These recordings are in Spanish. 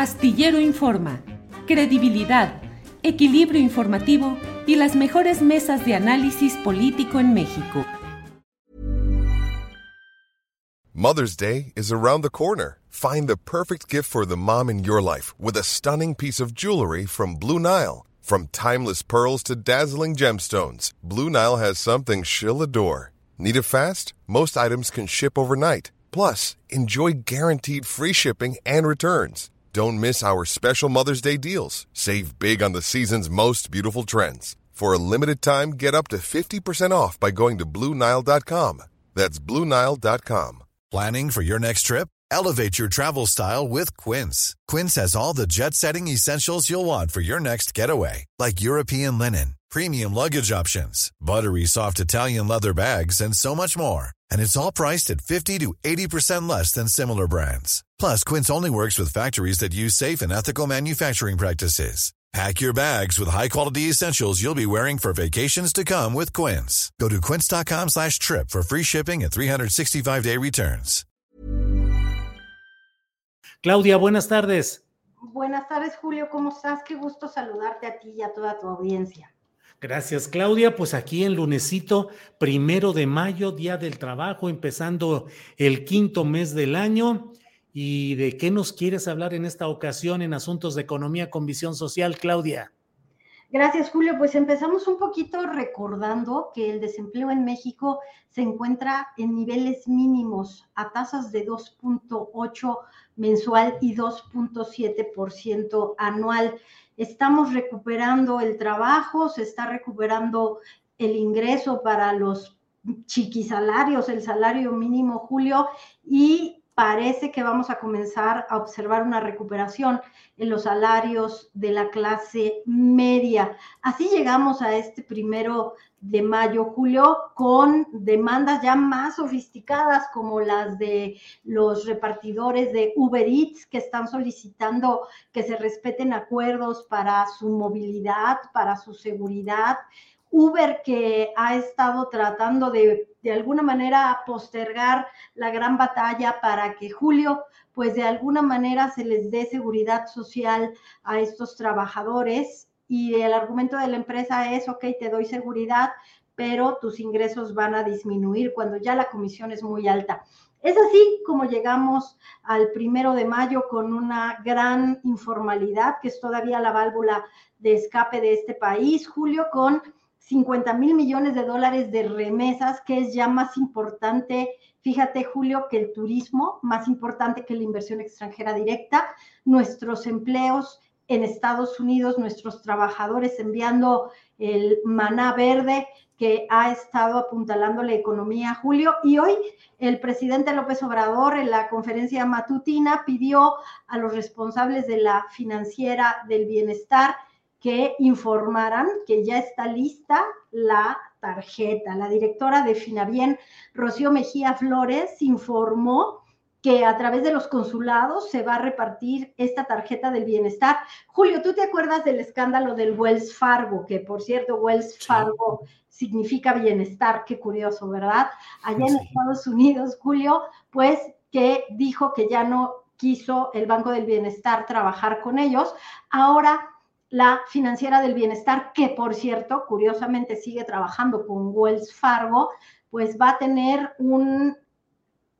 Astillero Informa, credibilidad, equilibrio informativo y las mejores mesas de análisis político en México. Mother's Day is around the corner. Find the perfect gift for the mom in your life with a stunning piece of jewelry from Blue Nile. From timeless pearls to dazzling gemstones, Blue Nile has something she'll adore. Need it fast? Most items can ship overnight. Plus, enjoy guaranteed free shipping and returns. Don't miss our special Mother's Day deals. Save big on the season's most beautiful trends. For a limited time, get up to 50% off by going to Bluenile.com. That's Bluenile.com. Planning for your next trip? Elevate your travel style with Quince. Quince has all the jet setting essentials you'll want for your next getaway, like European linen, premium luggage options, buttery soft Italian leather bags, and so much more. And it's all priced at 50 to 80% less than similar brands. Plus, Quince only works with factories that use safe and ethical manufacturing practices. Pack your bags with high-quality essentials you'll be wearing for vacations to come with Quince. Go to quince.com slash trip for free shipping and 365-day returns. Claudia, buenas tardes. Buenas tardes, Julio. ¿Cómo estás? Qué gusto saludarte a ti y a toda tu audiencia. Gracias, Claudia. Pues aquí en lunesito, primero de mayo, Día del Trabajo, empezando el quinto mes del año. ¿Y de qué nos quieres hablar en esta ocasión en asuntos de economía con visión social, Claudia? Gracias, Julio. Pues empezamos un poquito recordando que el desempleo en México se encuentra en niveles mínimos a tasas de 2.8 mensual y 2.7% anual. Estamos recuperando el trabajo, se está recuperando el ingreso para los chiquisalarios, el salario mínimo, Julio, y parece que vamos a comenzar a observar una recuperación en los salarios de la clase media. Así llegamos a este primero de mayo, julio, con demandas ya más sofisticadas como las de los repartidores de Uber Eats que están solicitando que se respeten acuerdos para su movilidad, para su seguridad. Uber que ha estado tratando de de alguna manera postergar la gran batalla para que Julio, pues de alguna manera se les dé seguridad social a estos trabajadores. Y el argumento de la empresa es, ok, te doy seguridad, pero tus ingresos van a disminuir cuando ya la comisión es muy alta. Es así como llegamos al primero de mayo con una gran informalidad, que es todavía la válvula de escape de este país, Julio, con 50 mil millones de dólares de remesas, que es ya más importante, fíjate Julio, que el turismo, más importante que la inversión extranjera directa, nuestros empleos en Estados Unidos, nuestros trabajadores enviando el maná verde que ha estado apuntalando la economía, Julio. Y hoy el presidente López Obrador en la conferencia matutina pidió a los responsables de la financiera del bienestar que informaran que ya está lista la tarjeta. La directora de Finabien, Rocío Mejía Flores, informó que a través de los consulados se va a repartir esta tarjeta del bienestar. Julio, ¿tú te acuerdas del escándalo del Wells Fargo? Que por cierto, Wells Fargo significa bienestar, qué curioso, ¿verdad? Allá en Estados Unidos, Julio, pues que dijo que ya no quiso el Banco del Bienestar trabajar con ellos. Ahora la financiera del bienestar, que por cierto, curiosamente sigue trabajando con Wells Fargo, pues va a tener un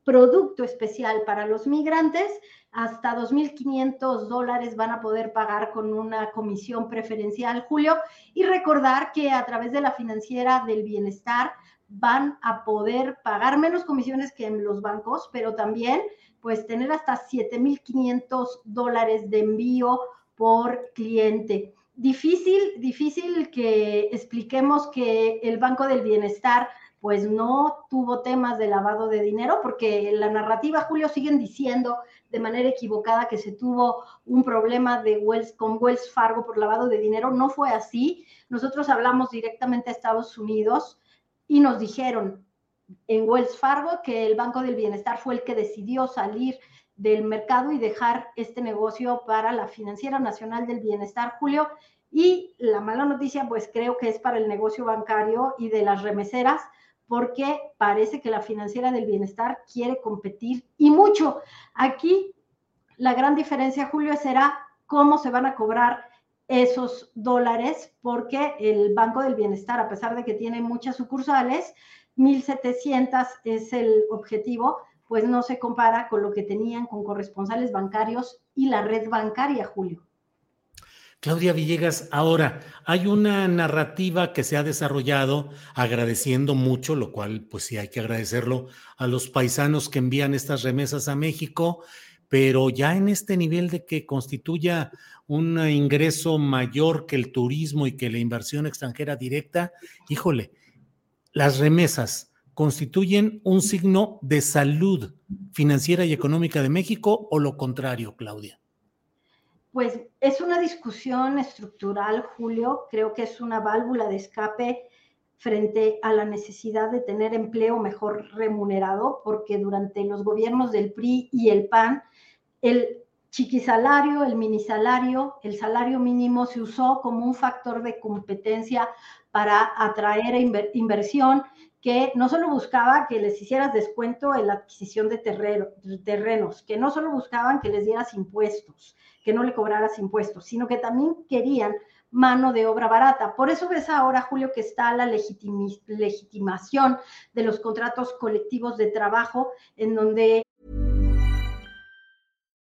producto especial para los migrantes. Hasta 2.500 dólares van a poder pagar con una comisión preferencial, Julio. Y recordar que a través de la financiera del bienestar van a poder pagar menos comisiones que en los bancos, pero también pues tener hasta 7.500 dólares de envío por cliente. Difícil, difícil que expliquemos que el Banco del Bienestar pues no tuvo temas de lavado de dinero, porque la narrativa, Julio, siguen diciendo de manera equivocada que se tuvo un problema de Wells, con Wells Fargo por lavado de dinero. No fue así. Nosotros hablamos directamente a Estados Unidos y nos dijeron en Wells Fargo que el Banco del Bienestar fue el que decidió salir del mercado y dejar este negocio para la Financiera Nacional del Bienestar, Julio. Y la mala noticia, pues creo que es para el negocio bancario y de las remeseras, porque parece que la Financiera del Bienestar quiere competir y mucho. Aquí La gran diferencia, Julio, será cómo se van a cobrar esos dólares, porque el Banco del Bienestar, a pesar de que tiene muchas sucursales, 1.700 es el objetivo, pues no se compara con lo que tenían con corresponsales bancarios y la red bancaria, Julio. Claudia Villegas, ahora hay una narrativa que se ha desarrollado agradeciendo mucho, lo cual pues sí hay que agradecerlo a los paisanos que envían estas remesas a México, pero ya en este nivel de que constituya un ingreso mayor que el turismo y que la inversión extranjera directa, híjole, las remesas constituyen un signo de salud financiera y económica de México o lo contrario, Claudia? Pues es una discusión estructural, Julio. Creo que es una válvula de escape frente a la necesidad de tener empleo mejor remunerado, porque durante los gobiernos del PRI y el PAN, el chiquisalario, el minisalario, el salario mínimo se usó como un factor de competencia para atraer inversión que no solo buscaba que les hicieras descuento en la adquisición de terrenos, que no solo buscaban que les dieras impuestos, que no le cobraras impuestos, sino que también querían mano de obra barata. Por eso ves ahora, Julio, que está la legitimación de los contratos colectivos de trabajo en donde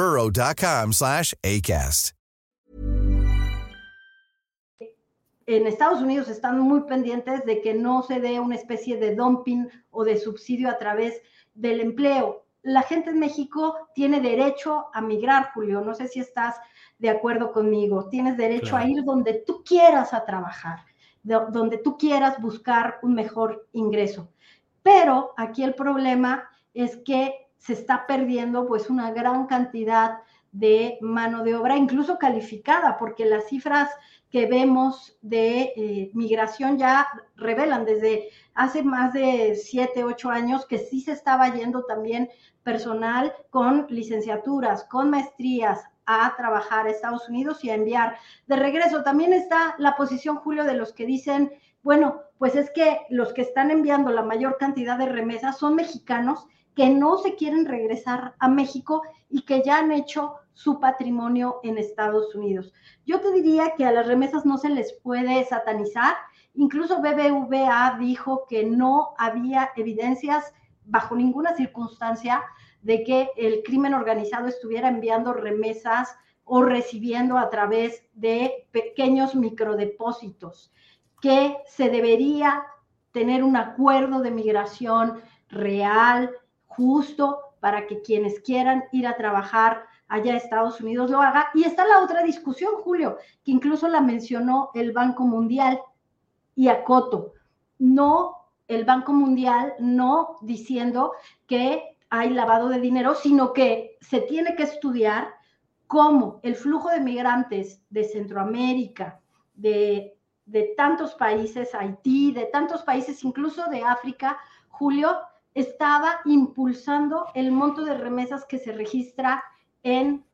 burrow.com slash ACAST. En Estados Unidos están muy pendientes de que no se dé una especie de dumping o de subsidio a través del empleo. La gente en México tiene derecho a migrar, Julio. No sé si estás de acuerdo conmigo. Tienes derecho a ir donde tú quieras a trabajar, donde tú quieras buscar un mejor ingreso. Pero aquí el problema es que se está perdiendo pues una gran cantidad de mano de obra, incluso calificada, porque las cifras que vemos de eh, migración ya revelan desde hace más de siete, ocho años que sí se estaba yendo también personal con licenciaturas, con maestrías a trabajar a Estados Unidos y a enviar de regreso. También está la posición, Julio, de los que dicen, bueno, pues es que los que están enviando la mayor cantidad de remesas son mexicanos que no se quieren regresar a México y que ya han hecho su patrimonio en Estados Unidos. Yo te diría que a las remesas no se les puede satanizar. Incluso BBVA dijo que no había evidencias bajo ninguna circunstancia de que el crimen organizado estuviera enviando remesas o recibiendo a través de pequeños microdepósitos, que se debería tener un acuerdo de migración real, justo para que quienes quieran ir a trabajar allá a Estados Unidos lo haga. Y está la otra discusión, Julio, que incluso la mencionó el Banco Mundial y Acoto. No, el Banco Mundial no diciendo que hay lavado de dinero, sino que se tiene que estudiar cómo el flujo de migrantes de Centroamérica, de, de tantos países, Haití, de tantos países, incluso de África, Julio, estaba impulsando el monto de remesas que se registra en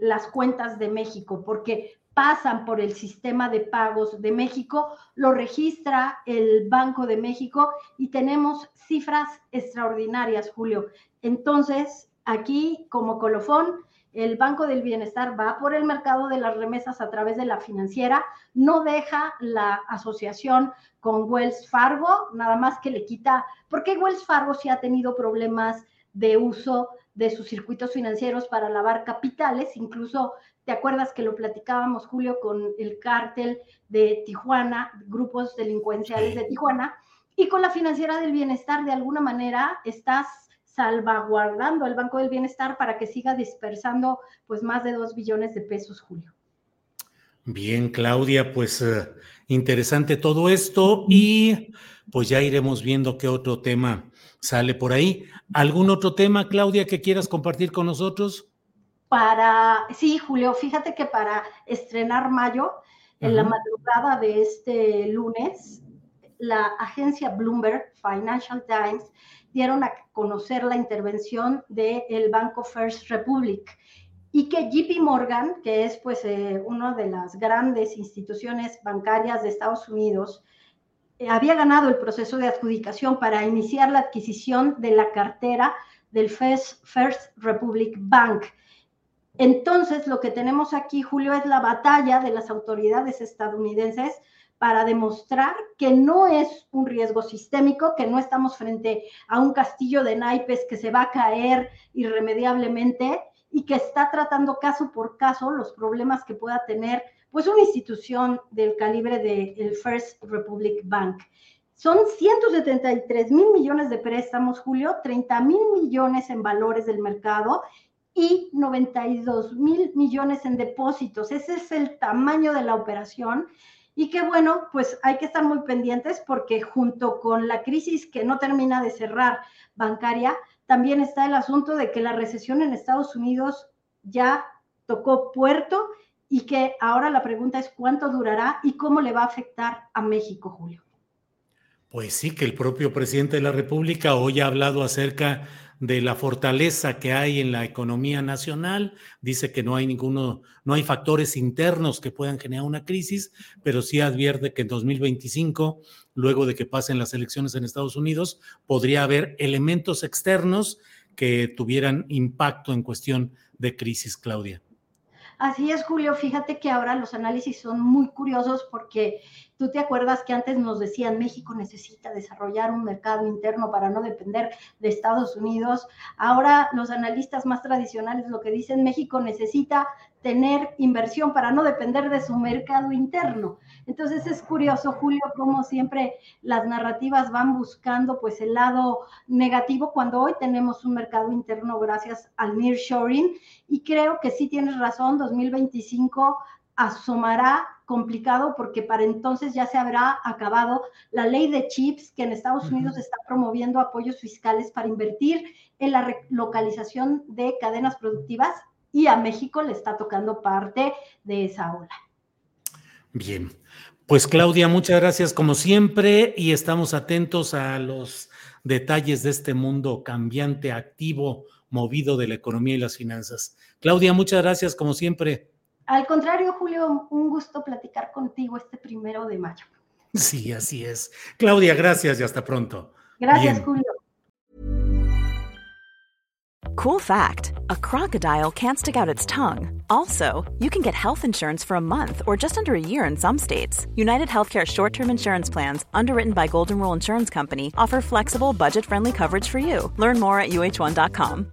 las cuentas de México, porque pasan por el sistema de pagos de México, lo registra el Banco de México y tenemos cifras extraordinarias, Julio. Entonces, aquí como colofón, el Banco del Bienestar va por el mercado de las remesas a través de la financiera, no deja la asociación con Wells Fargo, nada más que le quita, porque Wells Fargo sí ha tenido problemas de uso de sus circuitos financieros para lavar capitales, incluso ¿Te acuerdas que lo platicábamos, Julio, con el cártel de Tijuana, grupos delincuenciales de Tijuana? Y con la financiera del bienestar, de alguna manera, estás salvaguardando al Banco del Bienestar para que siga dispersando pues más de dos billones de pesos, Julio. Bien, Claudia, pues eh, interesante todo esto y pues ya iremos viendo qué otro tema sale por ahí. ¿Algún otro tema, Claudia, que quieras compartir con nosotros? para, sí, Julio, fíjate que para estrenar mayo, en la madrugada de este lunes, la agencia Bloomberg Financial Times dieron a conocer la intervención del Banco First Republic. Y que JP Morgan, que es pues eh, una de las grandes instituciones bancarias de Estados Unidos, eh, había ganado el proceso de adjudicación para iniciar la adquisición de la cartera del First Republic Bank. Entonces, lo que tenemos aquí, Julio, es la batalla de las autoridades estadounidenses para demostrar que no es un riesgo sistémico, que no estamos frente a un castillo de naipes que se va a caer irremediablemente y que está tratando caso por caso los problemas que pueda tener pues una institución del calibre del First Republic Bank. Son 173 mil millones de préstamos, Julio, 30 mil millones en valores del mercado y 92 mil millones en depósitos. Ese es el tamaño de la operación. Y que bueno, pues hay que estar muy pendientes porque junto con la crisis que no termina de cerrar bancaria, también está el asunto de que la recesión en Estados Unidos ya tocó puerto y que ahora la pregunta es cuánto durará y cómo le va a afectar a México, Julio. Pues sí, que el propio presidente de la República hoy ha hablado acerca de la fortaleza que hay en la economía nacional. Dice que no hay ninguno, no hay factores internos que puedan generar una crisis, pero sí advierte que en 2025, luego de que pasen las elecciones en Estados Unidos, podría haber elementos externos que tuvieran impacto en cuestión de crisis, Claudia. Así es, Julio. Fíjate que ahora los análisis son muy curiosos porque Tú te acuerdas que antes nos decían México necesita desarrollar un mercado interno para no depender de Estados Unidos. Ahora los analistas más tradicionales lo que dicen México necesita tener inversión para no depender de su mercado interno. Entonces es curioso, Julio, cómo siempre las narrativas van buscando pues el lado negativo cuando hoy tenemos un mercado interno gracias al nearshoring y creo que sí tienes razón, 2025 asomará complicado porque para entonces ya se habrá acabado la ley de chips que en Estados Unidos está promoviendo apoyos fiscales para invertir en la localización de cadenas productivas y a México le está tocando parte de esa ola. Bien, pues Claudia, muchas gracias como siempre y estamos atentos a los detalles de este mundo cambiante, activo, movido de la economía y las finanzas. Claudia, muchas gracias como siempre. Al contrario, Julio, un gusto platicar contigo este primero de mayo. Sí, así es. Claudia, gracias y hasta pronto. Gracias, Bien. Julio. Cool fact a crocodile can't stick out its tongue. Also, you can get health insurance for a month or just under a year in some states. United Healthcare short term insurance plans, underwritten by Golden Rule Insurance Company, offer flexible, budget friendly coverage for you. Learn more at uh1.com.